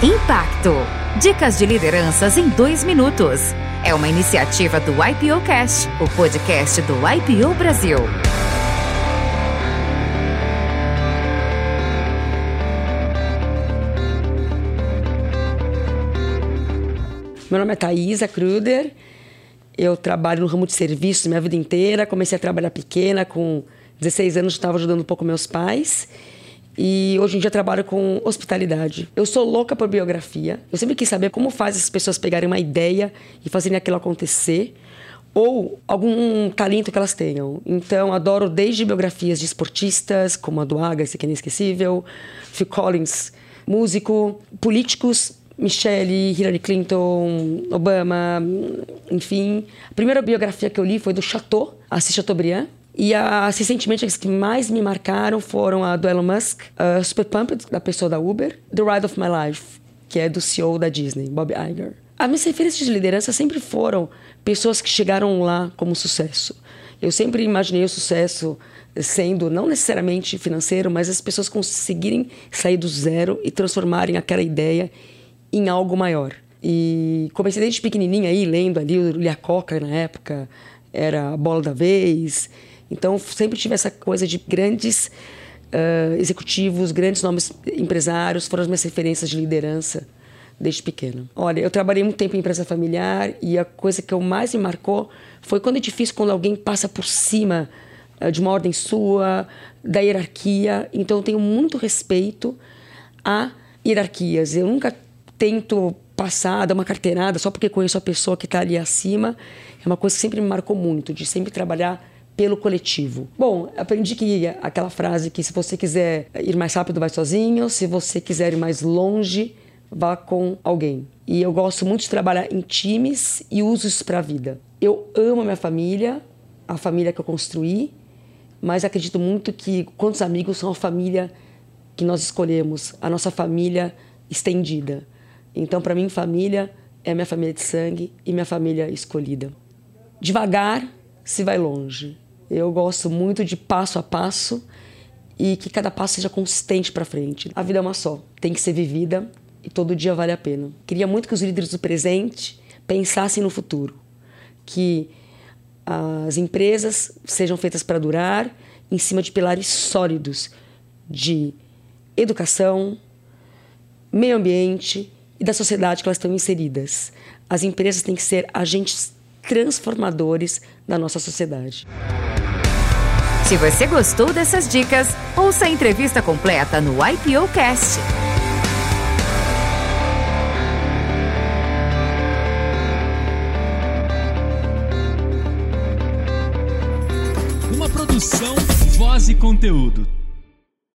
Impacto. Dicas de lideranças em dois minutos. É uma iniciativa do IPO Cast, o podcast do IPO Brasil. Meu nome é Thaisa Kruder. Eu trabalho no ramo de serviços minha vida inteira. Comecei a trabalhar pequena, com 16 anos estava ajudando um pouco meus pais. E hoje em dia trabalho com hospitalidade. Eu sou louca por biografia. Eu sempre quis saber como faz as pessoas pegarem uma ideia e fazerem aquilo acontecer ou algum talento que elas tenham. Então, adoro desde biografias de esportistas, como a do Agassi, que é inesquecível, Phil Collins, músico, políticos, Michelle, Hillary Clinton, Obama, enfim. A primeira biografia que eu li foi do Chateau, Assis Chateaubriand, e as, recentemente as que mais me marcaram foram a do Elon Musk, a Super Pumped, da pessoa da Uber, The Ride of My Life, que é do CEO da Disney, Bob Iger. As minhas referências de liderança sempre foram pessoas que chegaram lá como sucesso. Eu sempre imaginei o sucesso sendo não necessariamente financeiro, mas as pessoas conseguirem sair do zero e transformarem aquela ideia em algo maior. E comecei desde pequenininha aí, lendo ali o Liacoca na época, era a bola da vez, então, sempre tive essa coisa de grandes uh, executivos, grandes nomes empresários, foram as minhas referências de liderança desde pequeno. Olha, eu trabalhei muito tempo em empresa familiar e a coisa que eu mais me marcou foi quando é difícil quando alguém passa por cima uh, de uma ordem sua, da hierarquia. Então, eu tenho muito respeito a hierarquias. Eu nunca tento passar, dar uma carteirada só porque conheço a pessoa que está ali acima. É uma coisa que sempre me marcou muito, de sempre trabalhar pelo coletivo. Bom, aprendi que aquela frase que se você quiser ir mais rápido, vai sozinho, se você quiser ir mais longe, vá com alguém. E eu gosto muito de trabalhar em times e uso isso para a vida. Eu amo a minha família, a família que eu construí, mas acredito muito que quantos amigos são a família que nós escolhemos, a nossa família estendida. Então, para mim, família é minha família de sangue e minha família escolhida. Devagar se vai longe. Eu gosto muito de passo a passo e que cada passo seja consistente para frente. A vida é uma só, tem que ser vivida e todo dia vale a pena. Queria muito que os líderes do presente pensassem no futuro, que as empresas sejam feitas para durar em cima de pilares sólidos de educação, meio ambiente e da sociedade que elas estão inseridas. As empresas têm que ser agentes transformadores da nossa sociedade. Se você gostou dessas dicas, ouça a entrevista completa no IPO Cast. Uma produção, voz e conteúdo.